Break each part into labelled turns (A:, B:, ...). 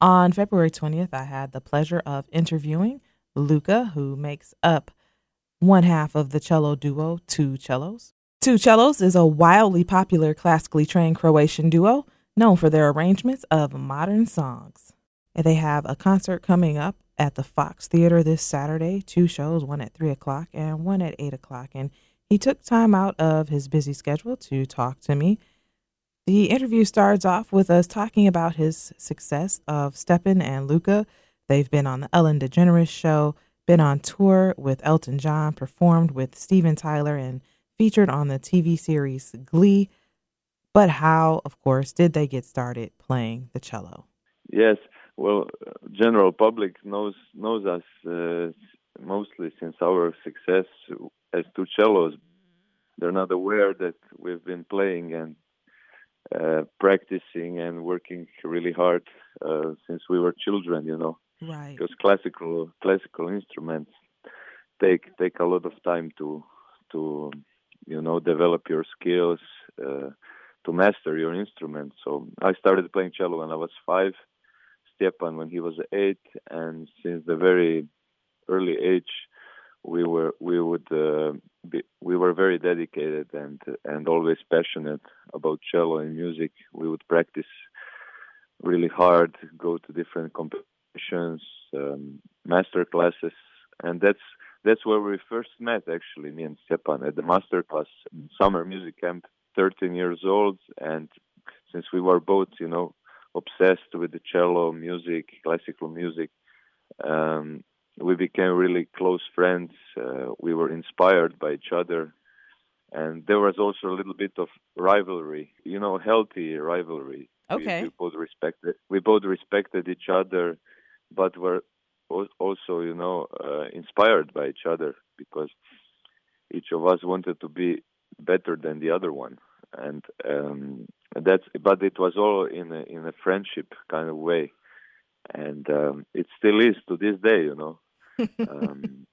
A: On February 20th, I had the pleasure of interviewing Luka, who makes up one half of the cello duo Two Cellos. Two Cellos is a wildly popular classically trained Croatian duo known for their arrangements of modern songs. They have a concert coming up at the Fox Theater this Saturday, two shows, one at 3 o'clock and one at 8 o'clock. And he took time out of his busy schedule to talk to me. The interview starts off with us talking about his success of Stjepan and Luka. They've been on the Ellen DeGeneres show, been on tour with Elton John, performed with Steven Tyler, and featured on the TV series Glee. But how, of course, did they get started playing the cello?
B: Yes, well, general public knows knows us uh, mostly since our success as two cellos. They're not aware that we've been playing and uh, practicing and working really hard uh, since we were children. You know,
A: right?
B: Because classical classical instruments take take a lot of time to to you know develop your skills uh, to master your instrument. So I started playing cello when I was five Stjepan when he was eight, and since the very early age, we were we would uh, be, we were very dedicated and and always passionate about cello and music. We would practice really hard, go to different competitions, um, master classes, and that's that's where we first met. Actually, me and Stjepan at the master class summer music camp. 13 years old, and since we were both, you know, obsessed with the cello music, classical music. Um, we became really close friends. Uh, we were inspired by each other, and there was also a little bit of rivalry. You know, healthy rivalry.
A: Okay.
B: We, we both respected. We both respected each other, but were also, you know, uh, inspired by each other because each of us wanted to be better than the other one and um, that's but it was all in a, in a friendship kind of way, and um, it still is to this day, you know. Um,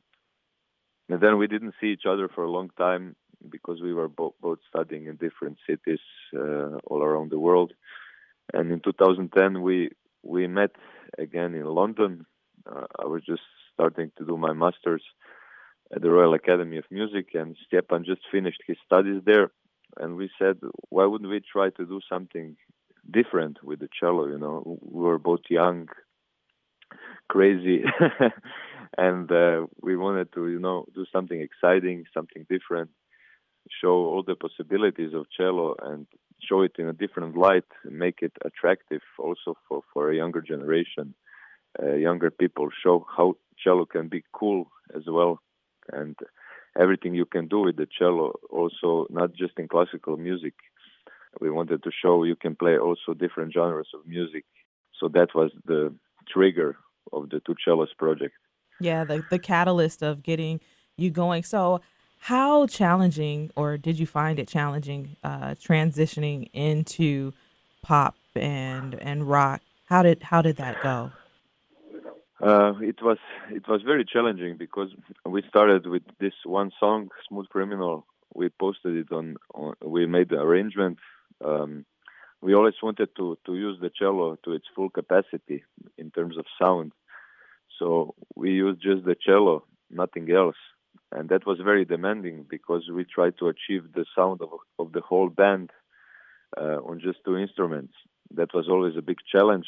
B: and then we didn't see each other for a long time because we were bo- both studying in different cities uh, all around the world. And in 2010, we we met again in London. Uh, I was just starting to do my masters at the Royal Academy of Music, and Stjepan just finished his studies there and we said, why wouldn't we try to do something different with the cello? You know, we were both young, crazy, and uh, we wanted to, you know, do something exciting, something different, show all the possibilities of cello, and show it in a different light, make it attractive also for for a younger generation, uh, younger people. Show how cello can be cool as well, and everything you can do with the cello, also not just in classical music. We wanted to show you can play also different genres of music. So that was the trigger of the Two Cellos project.
A: Yeah, the, the catalyst of getting you going. So, how challenging, or did you find it challenging, uh, transitioning into pop and and rock? How did how did that go?
B: Uh, it was it was very challenging because we started with this one song, "Smooth Criminal." We posted it on. on we made the arrangement. Um, we always wanted to to use the cello to its full capacity in terms of sound. So we used just the cello, nothing else, and that was very demanding because we tried to achieve the sound of of the whole band uh, on just two instruments. That was always a big challenge.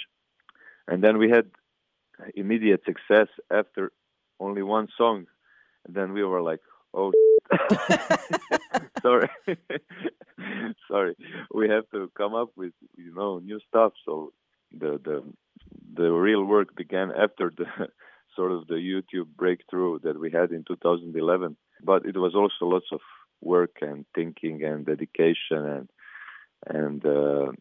B: And then we had immediate success after only one song. And then we were like, oh, sorry, sorry, we have to come up with you know new stuff. So the the the real work began after the sort of the YouTube breakthrough that we had in 2011. But it was also lots of work and thinking and dedication and and uh,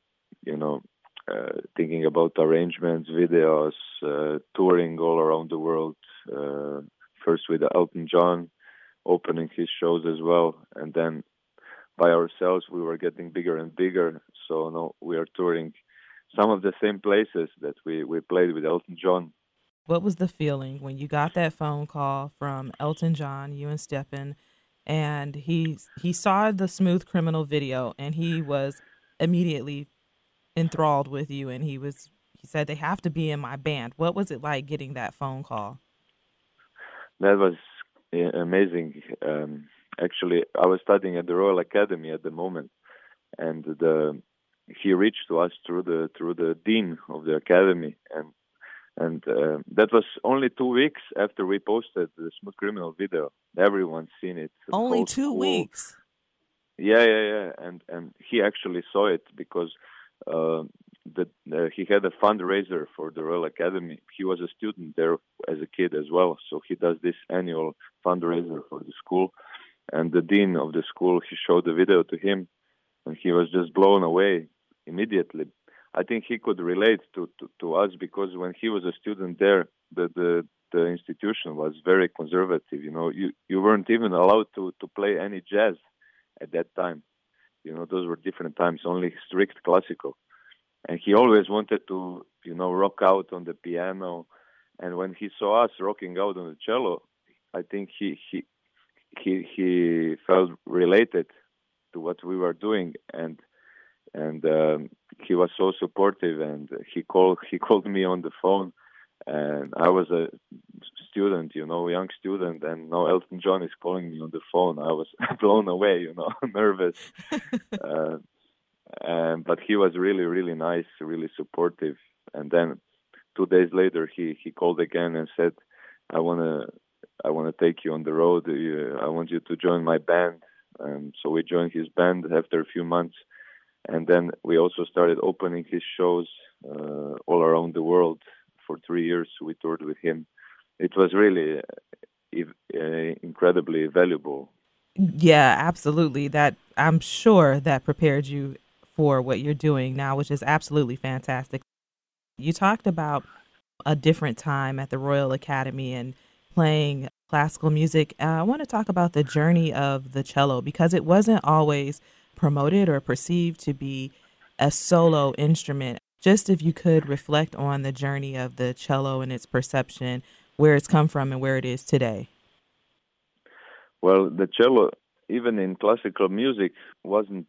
B: you know uh, thinking about arrangements, videos, uh, touring all around the world. Uh, first with Elton John, opening his shows as well, and then by ourselves we were getting bigger and bigger. So now we are touring some of the same places that we, we played with Elton John.
A: What was the feeling when you got that phone call from Elton John, you and Stjepan, and he he saw the Smooth Criminal video and he was immediately enthralled with you and he was he said they have to be in my band. What was it like getting that phone call?
B: That was amazing. Um, actually, I was studying at the Royal Academy at the moment, and the he reached to us through the through the dean of the academy, and and uh, that was only two weeks after we posted the Smooth Criminal video. Everyone's seen it.
A: Only two
B: school.
A: weeks.
B: Yeah, yeah, yeah, and and he actually saw it because uh, the, uh, he had a fundraiser for the Royal Academy. He was a student there as a kid as well, so he does this annual fundraiser for the school. And the dean of the school, he showed the video to him, and he was just blown away immediately. I think he could relate to, to, to us because when he was a student there, the, the the institution was very conservative. You know, you you weren't even allowed to to play any jazz at that time. You know, those were different times, only strict classical. And he always wanted to, you know, rock out on the piano. And when he saw us rocking out on the cello, I think he he he he felt related to what we were doing, and and um, he was so supportive. And he called he called me on the phone, and I was a student, you know, young student, and now Elton John is calling me on the phone. I was blown away, you know, nervous. uh, and but he was really, really nice, really supportive. And then two days later, he he called again and said, "I wanna, I wanna take you on the road. I want you to join my band." And so we joined his band after a few months, and then we also started opening his shows uh, all around the world. For three years, we toured with him it was really uh, incredibly valuable.
A: Yeah, absolutely. That I'm sure that prepared you for what you're doing now, which is absolutely fantastic. You talked about a different time at the Royal Academy and playing classical music. Uh, I want to talk about the journey of the cello because it wasn't always promoted or perceived to be a solo instrument. Just if you could reflect on the journey of the cello and its perception where it's come from and where it is today?
B: Well, the cello, even in classical music, wasn't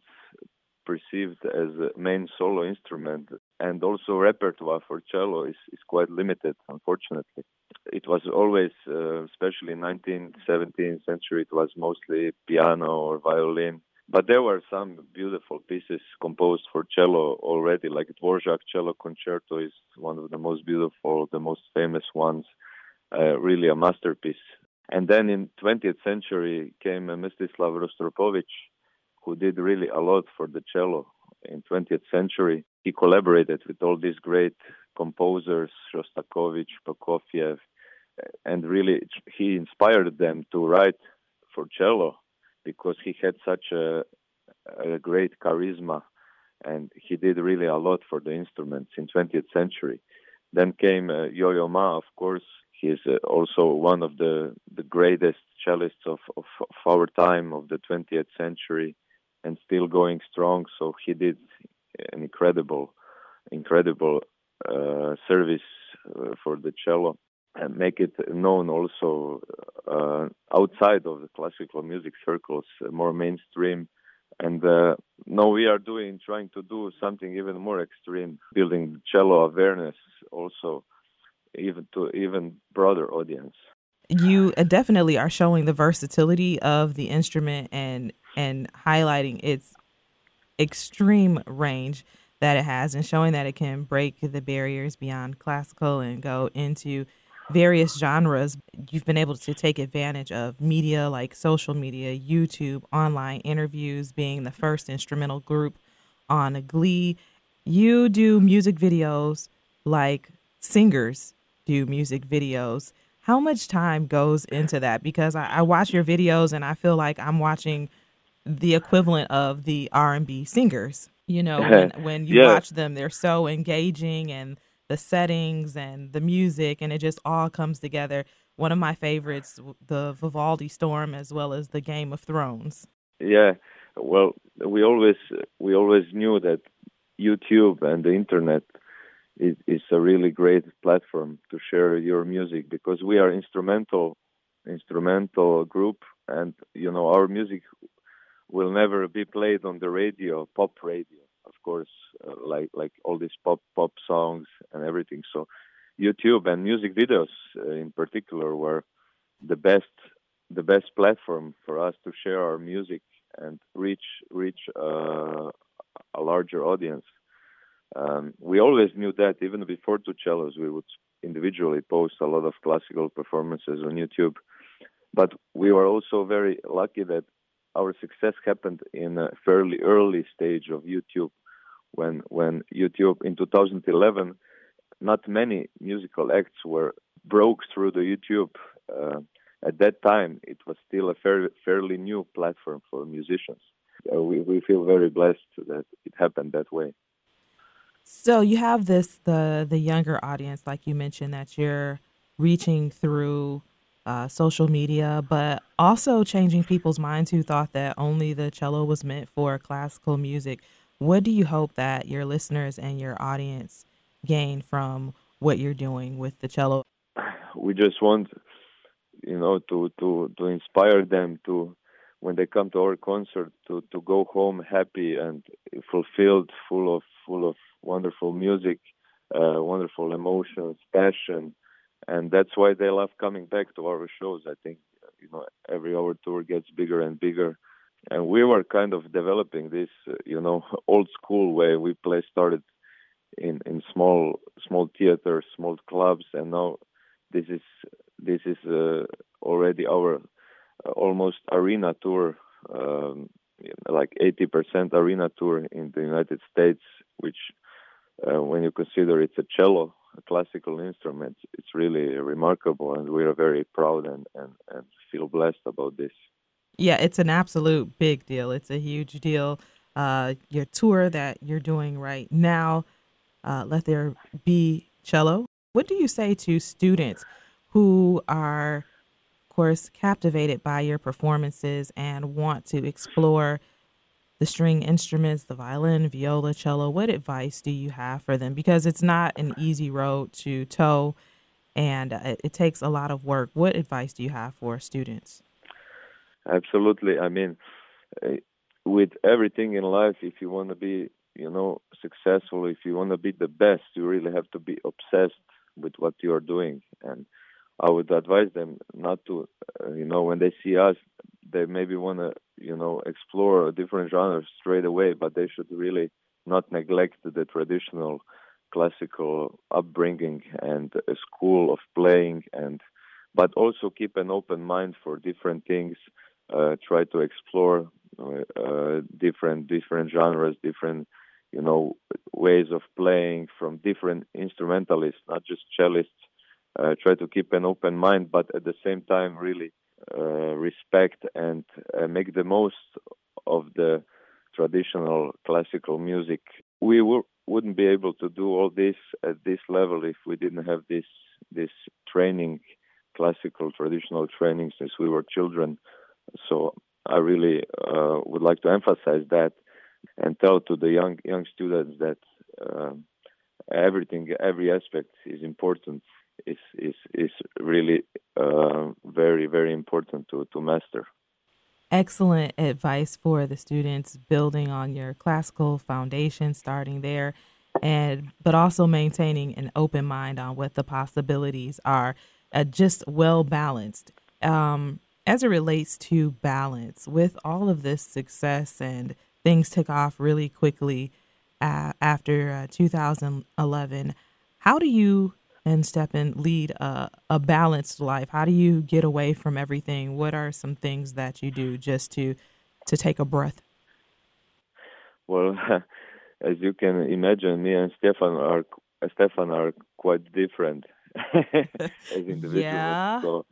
B: perceived as a main solo instrument, and also repertoire for cello is, is quite limited, unfortunately. It was always, uh, especially in 19th, 17th century, it was mostly piano or violin. But there were some beautiful pieces composed for cello already, like Dvorak Cello Concerto is one of the most beautiful, the most famous ones uh, really a masterpiece. And then in 20th century came Mstislav Rostropovich, who did really a lot for the cello. In 20th century, he collaborated with all these great composers, Shostakovich, Prokofiev, and really he inspired them to write for cello because he had such a, a great charisma and he did really a lot for the instruments in 20th century. Then came uh, Yo-Yo Ma, of course, he is uh, also one of the, the greatest cellists of, of, of, our time, of the 20th century, and still going strong. So he did an incredible, incredible uh, service uh, for the cello and make it known also uh, outside of the classical music circles, uh, more mainstream. And uh, now we are doing, trying to do something even more extreme, building cello awareness also even to even broader audience.
A: You uh, definitely are showing the versatility of the instrument and and highlighting its extreme range that it has and showing that it can break the barriers beyond classical and go into various genres. You've been able to take advantage of media like social media, YouTube, online interviews, being the first instrumental group on Glee. You do music videos like singers do music videos. How much time goes into that? Because I, I watch your videos and I feel like I'm watching the equivalent of the R&B singers. You know, when, when you yeah. watch them, they're so engaging and the settings and the music, and it just all comes together. One of my favorites, the Vivaldi Storm, as well as the Game of Thrones.
B: Yeah, well, we always we always knew that YouTube and the internet is, it's a really great platform to share your music because we are instrumental instrumental group and you know our music will never be played on the radio pop radio of course, uh, like like all these pop pop songs and everything. So YouTube and music videos uh, in particular were the best the best platform for us to share our music and reach reach uh, a larger audience. Um, we always knew that even before two cellos, we would individually post a lot of classical performances on YouTube. But we were also very lucky that our success happened in a fairly early stage of YouTube. When when YouTube in 2011, not many musical acts were broke through the YouTube. Uh, at that time, it was still a fairly, fairly new platform for musicians. Uh, we, we feel very blessed that it happened that way.
A: So you have this the the younger audience, like you mentioned, that you're reaching through uh, social media, but also changing people's minds who thought that only the cello was meant for classical music. What do you hope that your listeners and your audience gain from what you're doing with the cello?
B: We just want, you know, to to to inspire them to when they come to our concert to to go home happy and fulfilled, full of full of wonderful music, uh, wonderful emotions, passion, and that's why they love coming back to our shows. I think you know every our tour gets bigger and bigger, and we were kind of developing this you know old school way. We play started in in small small theaters, small clubs, and now this is this is uh, already our uh, almost arena tour. Um, like 80% arena tour in the United States, which, uh, when you consider it's a cello, a classical instrument, it's really remarkable, and we are very proud and, and, and feel blessed about this.
A: Yeah, it's an absolute big deal. It's a huge deal. Uh, your tour that you're doing right now, uh, Let There Be Cello. What do you say to students who are of course, captivated by your performances and want to explore the string instruments, the violin, viola, cello, what advice do you have for them? Because it's not an easy road to toe and it, it takes a lot of work. What advice do you have for students?
B: Absolutely. I mean, eh, with everything in life, if you want to be, you know, successful, if you want to be the best, you really have to be obsessed with what you are doing. And I would advise them not to, uh, you know, when they see us, they maybe want to, you know, explore different genres straight away, but they should really not neglect the traditional classical upbringing and a school of playing and but also keep an open mind for different things uh, try to explore uh, different different genres different you know ways of playing from different instrumentalists not just cellists. Uh, try to keep an open mind, but at the same time, really uh, respect and uh, make the most of the traditional classical music. We w- wouldn't be able to do all this at this level if we didn't have this this training, classical traditional training since we were children. So I really uh, would like to emphasize that and tell to the young young students that uh, everything, every aspect is important is is is really uh, important to to master.
A: Excellent advice for the students building on your classical foundation, starting there, and but also maintaining an open mind on what the possibilities are. Uh, just well balanced. Um, as it relates to balance, with all of this success and things took off really quickly uh, after uh, 2011, how do you and Stephan lead a, a balanced life? How do you get away from everything? What are some things that you do just to to take a breath?
B: Well, as you can imagine, me and Stefan are Stephan are quite different as individuals.
A: Yeah.
B: So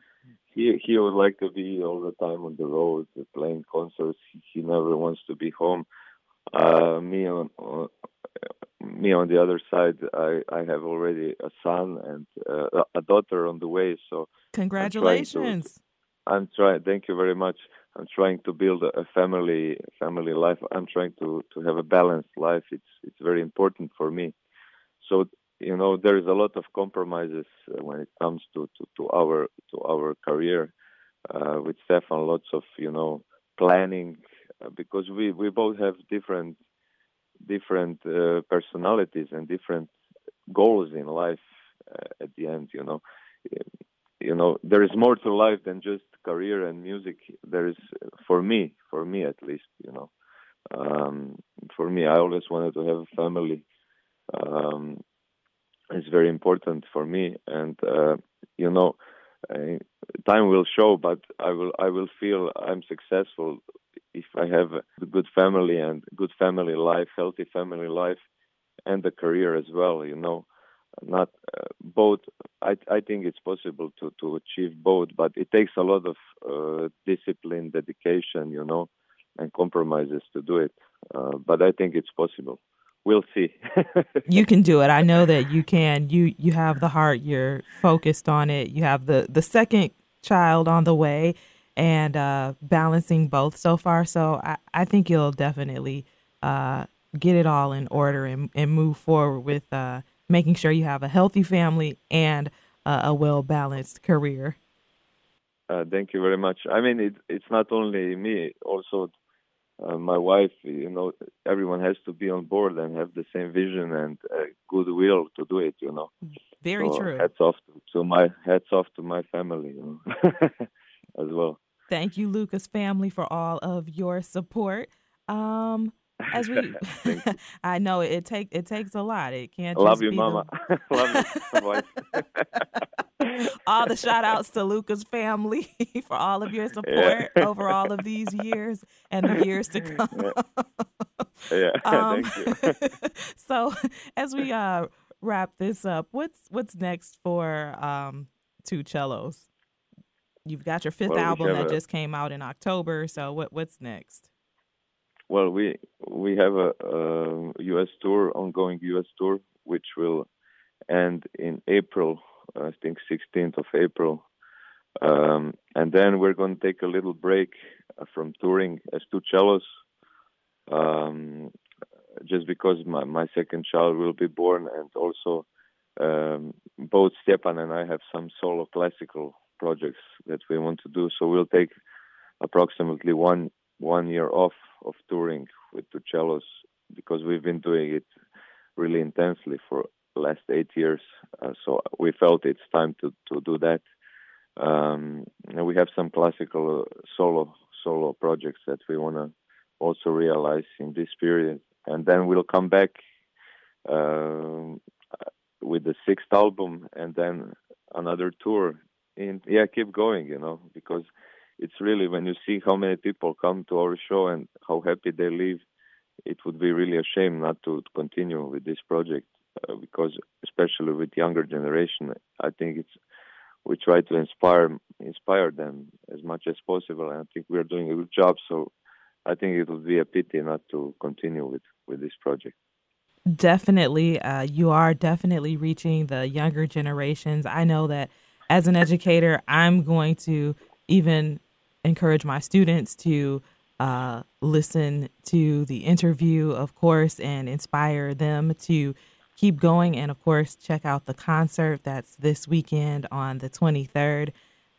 B: he he would like to be all the time on the road, playing concerts. He never wants to be home. Uh, me on, on me on the other side, I, I have already a son and uh, a daughter on the way. So
A: congratulations!
B: I'm trying. Thank you very much. I'm trying to build a family family life. I'm trying to to have a balanced life. It's it's very important for me. So you know there is a lot of compromises uh, when it comes to to, to our to our career. Uh, with Stefan. lots of you know planning uh, because we we both have different different uh, personalities and different goals in life uh, at the end. You know, you know, there is more to life than just career and music. There is, for me, for me at least, you know, um, for me, I always wanted to have a family. Um, it's very important for me, and uh, you know, time will show. But I will, I will feel I'm successful if I have a good family and good family life, healthy family life, and a career as well. You know, not uh, both. I I think it's possible to to achieve both, but it takes a lot of uh, discipline, dedication, you know, and compromises to do it. Uh, but I think it's possible. We'll see.
A: you can do it. I know that you can. You you have the heart. You're focused on it. You have the the second child on the way, and uh, balancing both so far. So I I think you'll definitely uh, get it all in order and and move forward with uh, making sure you have a healthy family and uh, a well balanced career.
B: Uh, thank you very much. I mean, it, it's not only me, also uh, my wife. You know, everyone has to be on board and have the same vision and uh, goodwill to do it. You know.
A: Very
B: so
A: true.
B: Hats off to, to my hats off to my family, you know, as well.
A: Thank you, Luka's family, for all of your support. Um, as we I know it, it take it takes a lot. It can't
B: love you,
A: be
B: mama.
A: The...
B: love
A: you, all the shout outs to Luka's family for all of your support yeah. over all of these years and the years to come.
B: yeah, yeah. Um, thank you.
A: so as we uh wrap this up, what's what's next for um two cellos? You've got your fifth
B: well,
A: album that
B: a...
A: just came out in October, so what what's next?
B: Well, we we have a, a U.S. tour, ongoing U.S. tour, which will end in April. I think 16th of April, um, and then we're going to take a little break uh, from touring as two cellos, um, just because my my second child will be born, and also um, both Stjepan and I have some solo classical projects that we want to do. So we'll take approximately one one year off of touring with two cellos because we've been doing it really intensely for the last eight years. Uh, so we felt it's time to to do that. Um, and we have some classical uh, solo solo projects that we want to also realize in this period, and then we'll come back uh, with the sixth album, and then another tour. And yeah, keep going, you know, because it's really when you see how many people come to our show and how happy they leave, it would be really a shame not to continue with this project uh, because especially with younger generation, I think it's we try to inspire inspire them as much as possible, and I think we are doing a good job. So I think it would be a pity not to continue with with this project.
A: Definitely, uh, you are definitely reaching the younger generations. I know that as an educator, I'm going to even encourage my students to uh, listen to the interview, of course, and inspire them to keep going. And of course, check out the concert that's this weekend on the 23rd.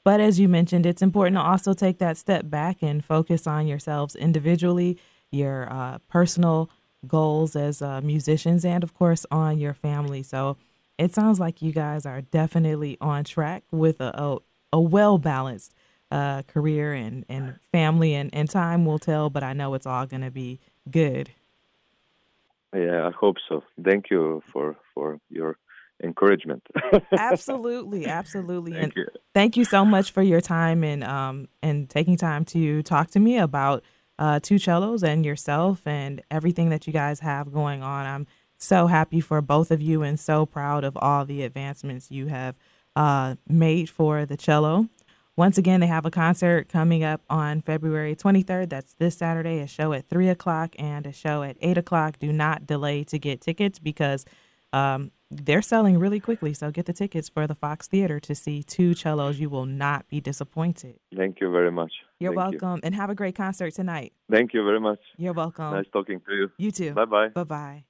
A: But as you mentioned, it's important to also take that step back and focus on yourselves individually, your uh, personal goals as uh, musicians, and of course, on your family. So it sounds like you guys are definitely on track with a, a, a well balanced uh, career and, and family, and, and time will tell, but I know it's all going to be good.
B: Yeah, I hope so. Thank you for, for your encouragement.
A: absolutely, absolutely.
B: Thank
A: and
B: you.
A: thank you so much for your time and um and taking time to talk to me about uh two cellos and yourself and everything that you guys have going on. I'm so happy for both of you and so proud of all the advancements you have uh made for the cello. Once again, they have a concert coming up on February 23rd. That's this Saturday, a show at 3 o'clock and a show at 8 o'clock. Do not delay to get tickets because um, they're selling really quickly. So get the tickets for the Fox Theater to see two cellos. You will not be disappointed.
B: Thank you very much.
A: You're
B: Thank
A: welcome.
B: You.
A: And have a great concert tonight.
B: Thank you very much.
A: You're welcome.
B: Nice talking to you.
A: You too.
B: Bye bye.
A: Bye bye.